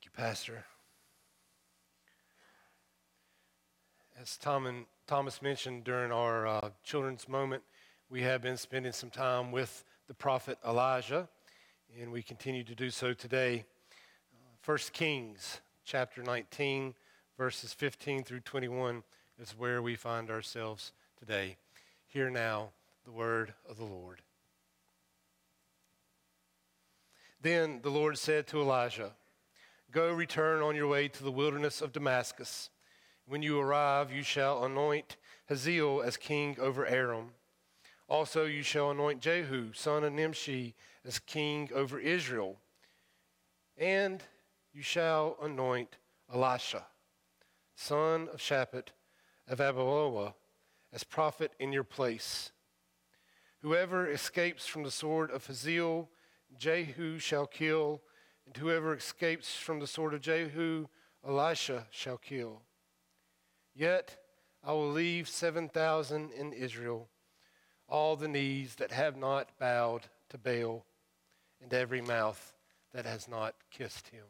Thank you, Pastor. As Tom and Thomas mentioned during our uh, children's moment, we have been spending some time with the prophet Elijah, and we continue to do so today. Uh, 1 Kings chapter 19, verses 15 through 21 is where we find ourselves today. Hear now the word of the Lord. Then the Lord said to Elijah, Go return on your way to the wilderness of Damascus. When you arrive, you shall anoint Hazael as king over Aram. Also, you shall anoint Jehu, son of Nimshi, as king over Israel. And you shall anoint Elisha, son of Shaphat of Abel-meholah, as prophet in your place. Whoever escapes from the sword of Hazael, Jehu shall kill and whoever escapes from the sword of Jehu, Elisha shall kill. Yet I will leave 7,000 in Israel, all the knees that have not bowed to Baal, and every mouth that has not kissed him.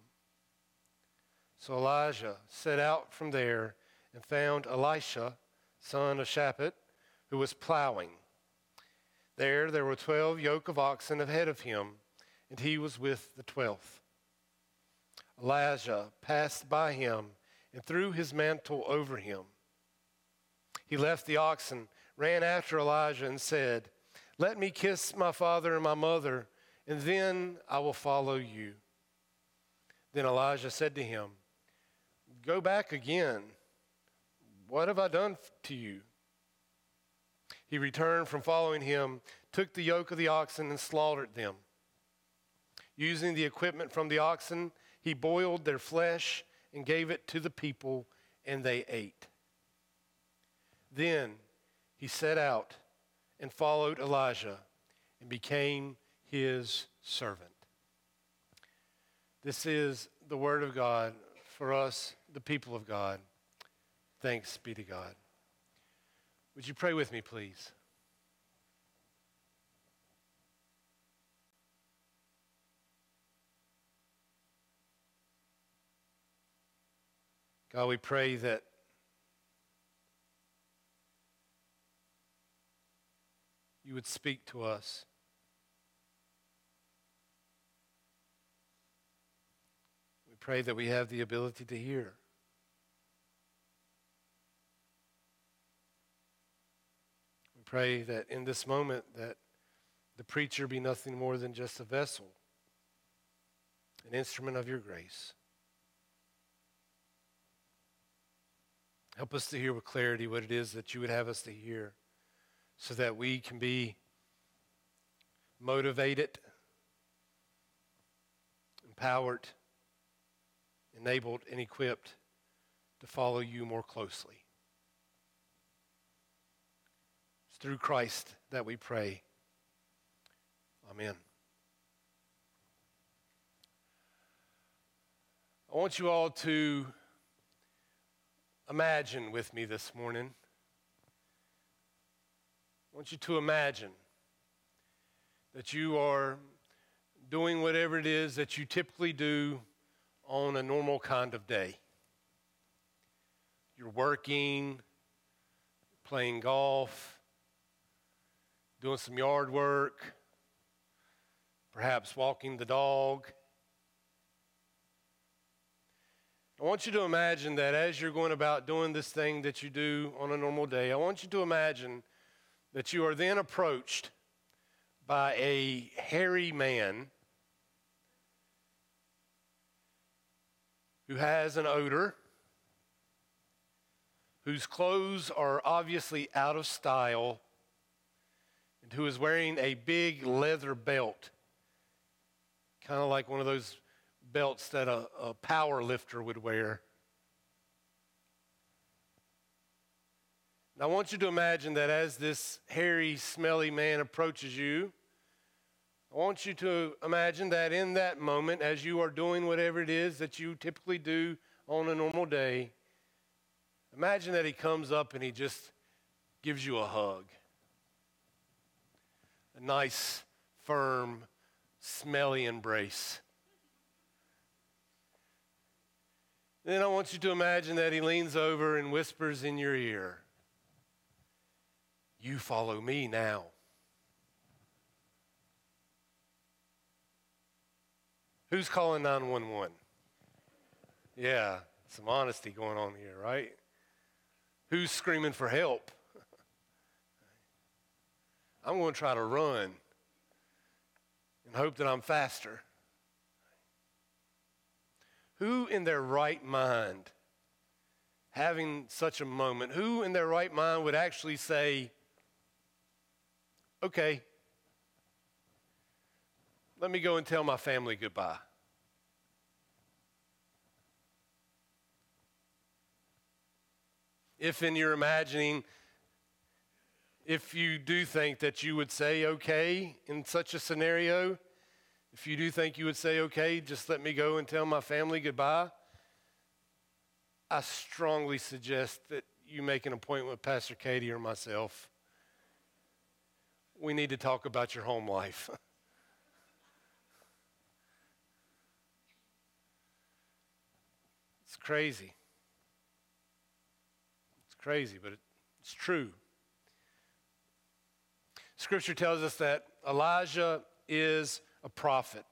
So Elijah set out from there and found Elisha, son of Shaphat, who was plowing. There, there were twelve yoke of oxen ahead of him, and he was with the twelfth. Elijah passed by him and threw his mantle over him. He left the oxen, ran after Elijah, and said, Let me kiss my father and my mother, and then I will follow you. Then Elijah said to him, Go back again. What have I done to you? He returned from following him, took the yoke of the oxen, and slaughtered them. Using the equipment from the oxen, he boiled their flesh and gave it to the people, and they ate. Then he set out and followed Elijah and became his servant. This is the word of God for us, the people of God. Thanks be to God. Would you pray with me, please? God, we pray that you would speak to us. We pray that we have the ability to hear. We pray that in this moment that the preacher be nothing more than just a vessel, an instrument of your grace. Help us to hear with clarity what it is that you would have us to hear so that we can be motivated, empowered, enabled, and equipped to follow you more closely. It's through Christ that we pray. Amen. I want you all to imagine with me this morning. I want you to imagine that you are doing whatever it is that you typically do on a normal kind of day. You're working, playing golf, doing some yard work, perhaps walking the dog I want you to imagine that as you're going about doing this thing that you do on a normal day, I want you to imagine that you are then approached by a hairy man who has an odor, whose clothes are obviously out of style, and who is wearing a big leather belt, kind of like one of those belts that a, a power lifter would wear. And I want you to imagine that as this hairy, smelly man approaches you, I want you to imagine that in that moment, as you are doing whatever it is that you typically do on a normal day, imagine that he comes up and he just gives you a hug. A nice, firm, smelly embrace. Then I want you to imagine that he leans over and whispers in your ear, You follow me now. Who's calling 911? Yeah, some honesty going on here, right? Who's screaming for help? I'm going to try to run and hope that I'm faster. Who in their right mind, having such a moment, who in their right mind would actually say, okay, let me go and tell my family goodbye? If in your imagining, if you do think that you would say okay in such a scenario, if you do think you would say, okay, just let me go and tell my family goodbye, I strongly suggest that you make an appointment with Pastor Katie or myself. We need to talk about your home life. it's crazy. It's crazy, but it's true. Scripture tells us that Elijah is a prophet.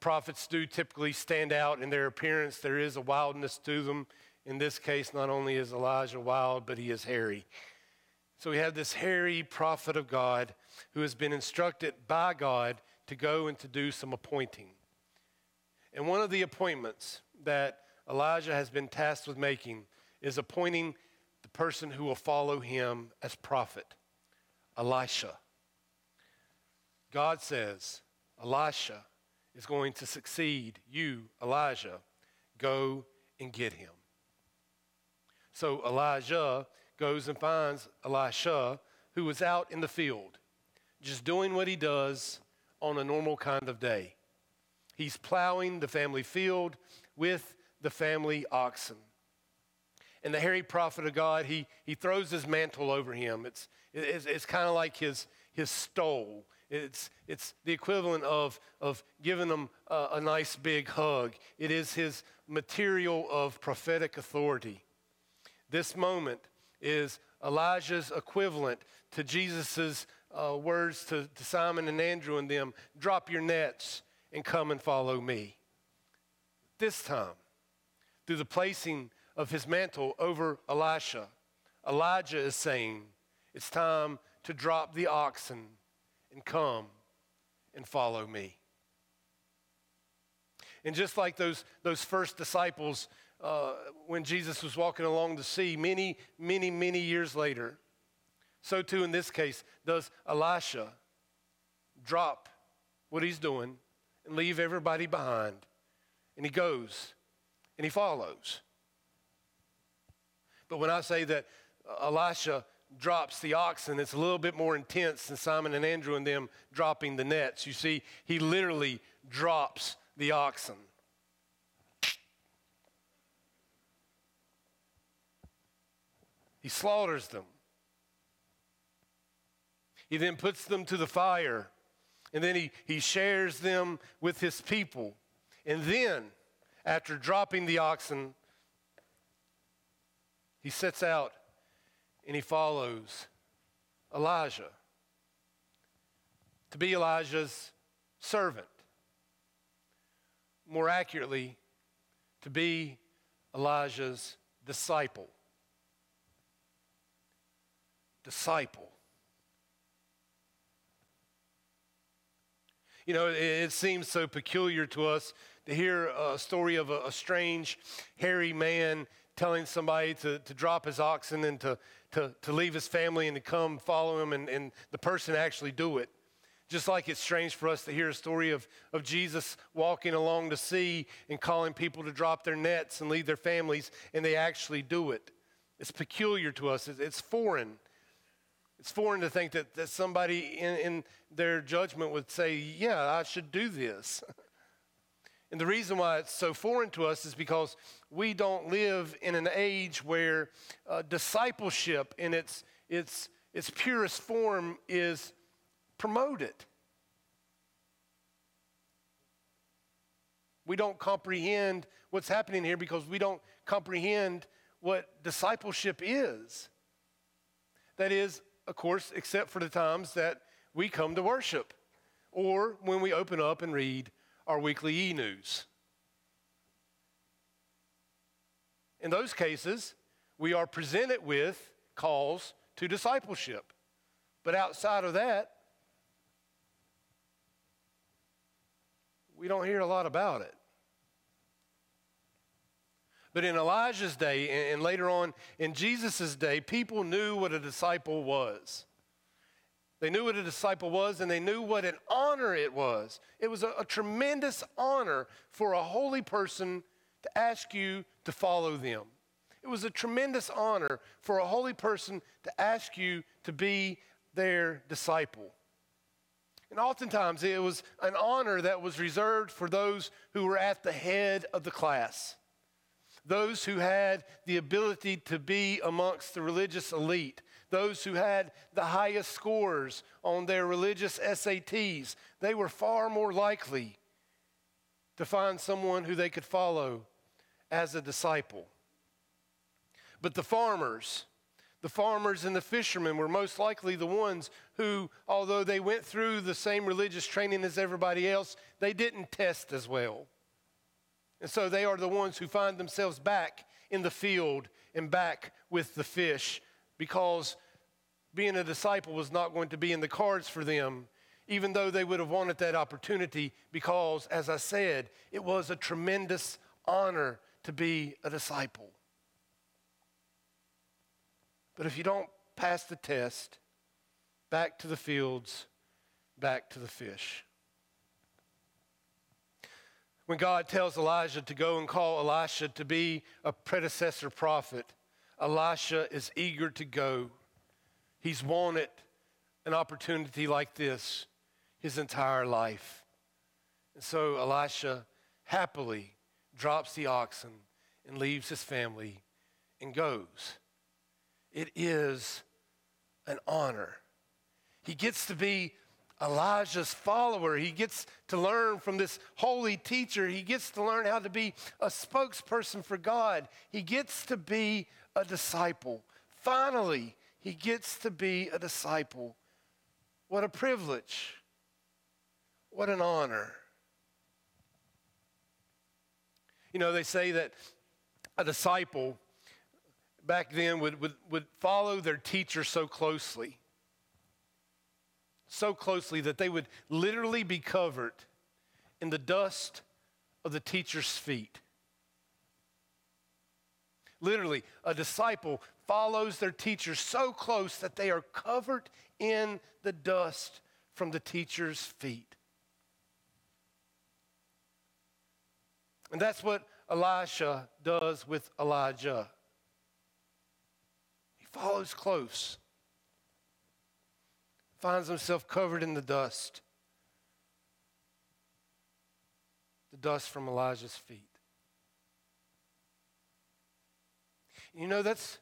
Prophets do typically stand out in their appearance. There is a wildness to them. In this case, not only is Elijah wild, but he is hairy. So we have this hairy prophet of God who has been instructed by God to go and to do some appointing. And one of the appointments that Elijah has been tasked with making is appointing the person who will follow him as prophet, Elisha. God says, Elisha is going to succeed you, Elijah. Go and get him. So Elijah goes and finds Elisha, who was out in the field, just doing what he does on a normal kind of day. He's plowing the family field with the family oxen. And the hairy prophet of God, he, he throws his mantle over him. It's, it's, it's kind of like his, his stole. It's, it's the equivalent of, of giving them a, a nice big hug. It is his material of prophetic authority. This moment is Elijah's equivalent to Jesus' uh, words to, to Simon and Andrew and them drop your nets and come and follow me. This time, through the placing of his mantle over Elisha, Elijah is saying, It's time to drop the oxen and come and follow me. And just like those, those first disciples, uh, when Jesus was walking along the sea many, many, many years later, so too in this case does Elisha drop what he's doing and leave everybody behind. And he goes and he follows. But when I say that Elisha drops the oxen, it's a little bit more intense than Simon and Andrew and them dropping the nets. You see, he literally drops the oxen. He slaughters them. He then puts them to the fire. And then he, he shares them with his people. And then, after dropping the oxen, he sets out and he follows Elijah to be Elijah's servant. More accurately, to be Elijah's disciple. Disciple. You know, it, it, seems so peculiar to us to hear a story of a, a strange, hairy man telling somebody to, to drop his oxen and to, to, to leave his family and to come follow him and, and the person actually do it. Just like it's strange for us to hear a story of, of Jesus walking along the sea and calling people to drop their nets and leave their families, and they actually do it. It's peculiar to us, it's, foreign. It's foreign to think that, that somebody in, in their judgment would say, Yeah, I should do this. And the reason why it's so foreign to us is because we don't live in an age where uh, discipleship in its, its, its purest form is promoted. We don't comprehend what's happening here because we don't comprehend what discipleship is. That is, of course, except for the times that we come to worship or when we open up and read our weekly e news. In those cases, we are presented with calls to discipleship. But outside of that, we don't hear a lot about it. But in Elijah's day and later on in Jesus' day, people knew what a disciple was. They knew what a disciple was and they knew what an honor it was. It was a, a, tremendous honor for a holy person to ask you to follow them. It was a tremendous honor for a holy person to ask you to be their disciple. And oftentimes it was an honor that was reserved for those who were at the head of the class, those who had the ability to be amongst the religious elite, those who had the highest scores on their religious SATs. They were far more likely to find someone who they could follow as a disciple. But the farmers, the farmers and the fishermen were most likely the ones who, although they went through the same religious training as everybody else, they didn't test as well. And so they are the ones who find themselves back in the field and back with the fish because being a disciple was not going to be in the cards for them, even though they would have wanted that opportunity, because, as I said, it was a tremendous honor to be a disciple. But if you don't pass the test, back to the fields, back to the fish. When God tells Elijah to go and call Elisha to be a predecessor prophet, Elisha is eager to go. He's wanted an opportunity like this his entire life. And so Elisha happily drops the oxen and leaves his family and goes. It is an honor. He gets to be Elijah's follower. He gets to learn from this holy teacher. He gets to learn how to be a spokesperson for God. He gets to be a disciple. Finally, he gets to be a disciple. What a privilege. What an honor. You know, they say that a disciple back then would, would, would follow their teacher so closely, so closely that they would literally be covered in the dust of the teacher's feet. Literally, a disciple follows their teacher so close that they are covered in the dust from the teacher's feet. And that's what Elisha does with Elijah. He follows close, finds himself covered in the dust, the dust from Elijah's feet. You know, that's,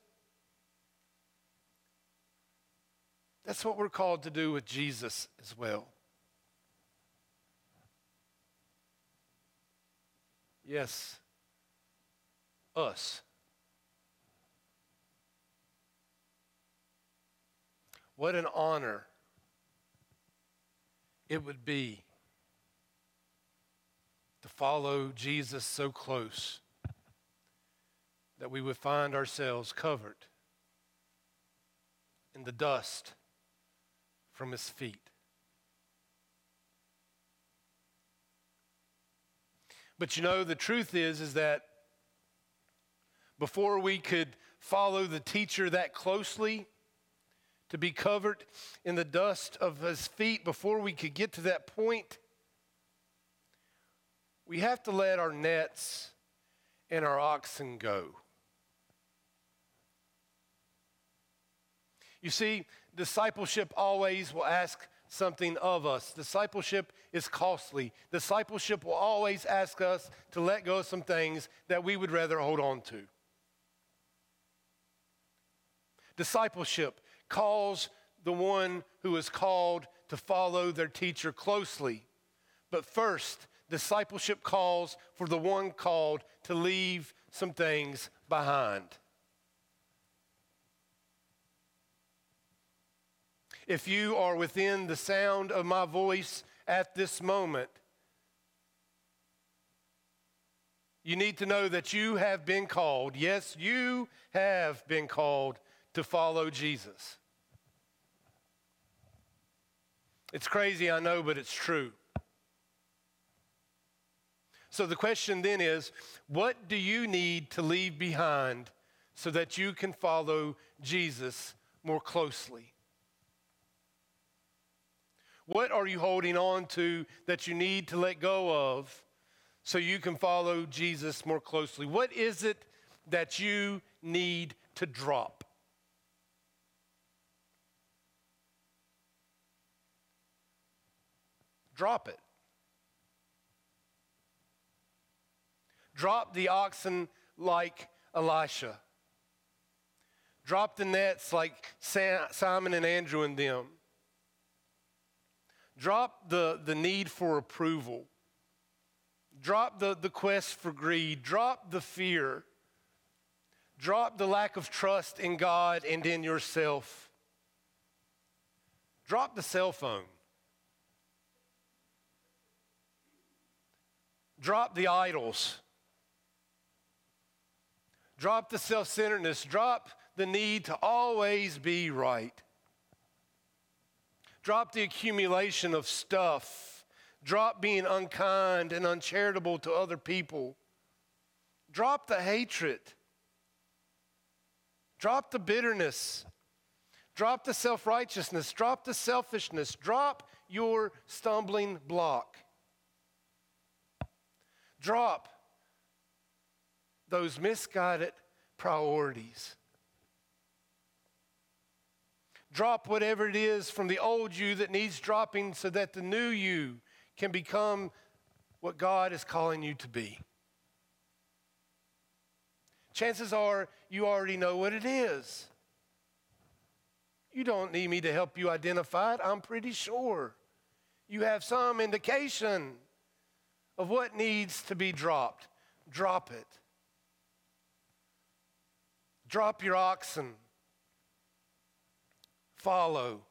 that's what we're called to do with Jesus as well. Yes, us. What an honor it would be to follow Jesus so close that we would find ourselves covered in the dust from his feet. But you know, the truth is, is that before we could follow the teacher that closely, to be covered in the dust of his feet, before we could get to that point, we have to let our nets and our oxen go. You see, discipleship always will ask something of us. Discipleship is costly. Discipleship will always ask us to let go of some things that we would rather hold on to. Discipleship calls the one who is called to follow their teacher closely. But first, discipleship calls for the one called to leave some things behind. If you are within the sound of my voice at this moment, you need to know that you have been called. Yes, you have been called to follow Jesus. It's crazy, I know, but it's true. So the question then is what do you need to leave behind so that you can follow Jesus more closely? What are you holding on to that you need to let go of so you can follow Jesus more closely? What is it that you need to drop? Drop it. Drop the oxen like Elisha. Drop the nets like Simon and Andrew and them. Drop the, the need for approval. Drop the, the quest for greed. Drop the fear. Drop the lack of trust in God and in yourself. Drop the cell phone. Drop the idols. Drop the self centeredness. Drop the need to always be right. Drop the accumulation of stuff. Drop being unkind and uncharitable to other people. Drop the hatred. Drop the bitterness. Drop the self righteousness. Drop the selfishness. Drop your stumbling block. Drop those misguided priorities. Drop whatever it is from the old you that needs dropping so that the new you can become what God is calling you to be. Chances are you already know what it is. You don't need me to help you identify it, I'm pretty sure. You have some indication of what needs to be dropped. Drop it. Drop your oxen. Follow.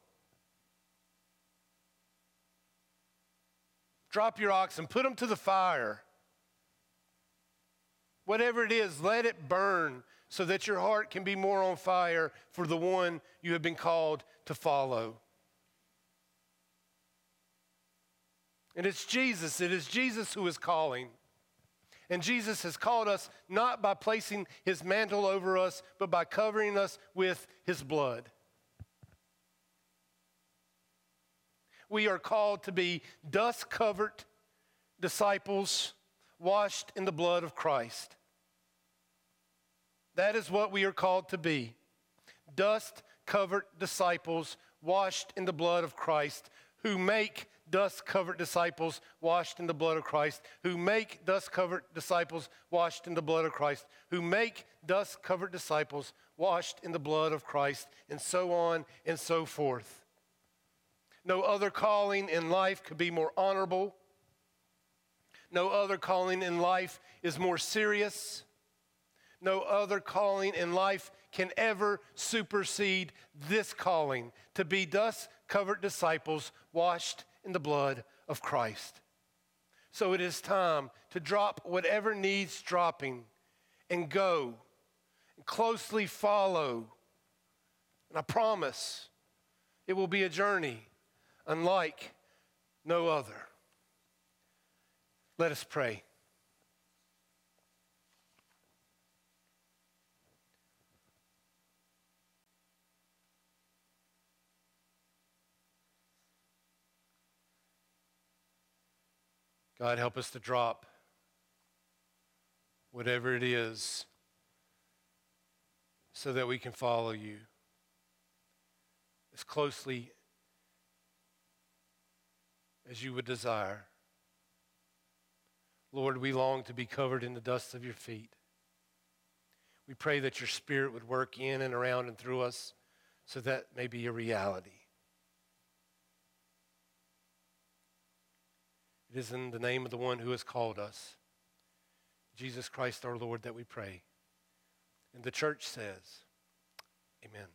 Drop your oxen. Put them to the fire. Whatever it is, let it burn so that your heart can be more on fire for the one you have been called to follow. And it's Jesus, it is Jesus who is calling. And Jesus has called us not by placing his mantle over us, but by covering us with his blood. We are called to be dust covered disciples washed in the blood of Christ. That is what we are called to be dust covered disciples washed in the blood of Christ who make dust covered disciples washed in the blood of Christ, who make dust covered disciples washed in the blood of Christ, who make dust covered disciples washed in the blood of Christ, and so on and so forth. No other calling in life could be more honorable. No other calling in life is more serious. No other calling in life can ever supersede this calling to be dust covered disciples washed in the blood of Christ. So it is time to drop whatever needs dropping and go and closely follow. And I promise it will be a journey unlike no other. Let us pray. God, help us to drop whatever it is so that we can follow you as closely as you would desire. Lord, we long to be covered in the dust of your feet. We pray that your spirit would work in and around and through us so that may be a reality. It is in the name of the one who has called us, Jesus Christ our Lord, that we pray. And the church says, Amen.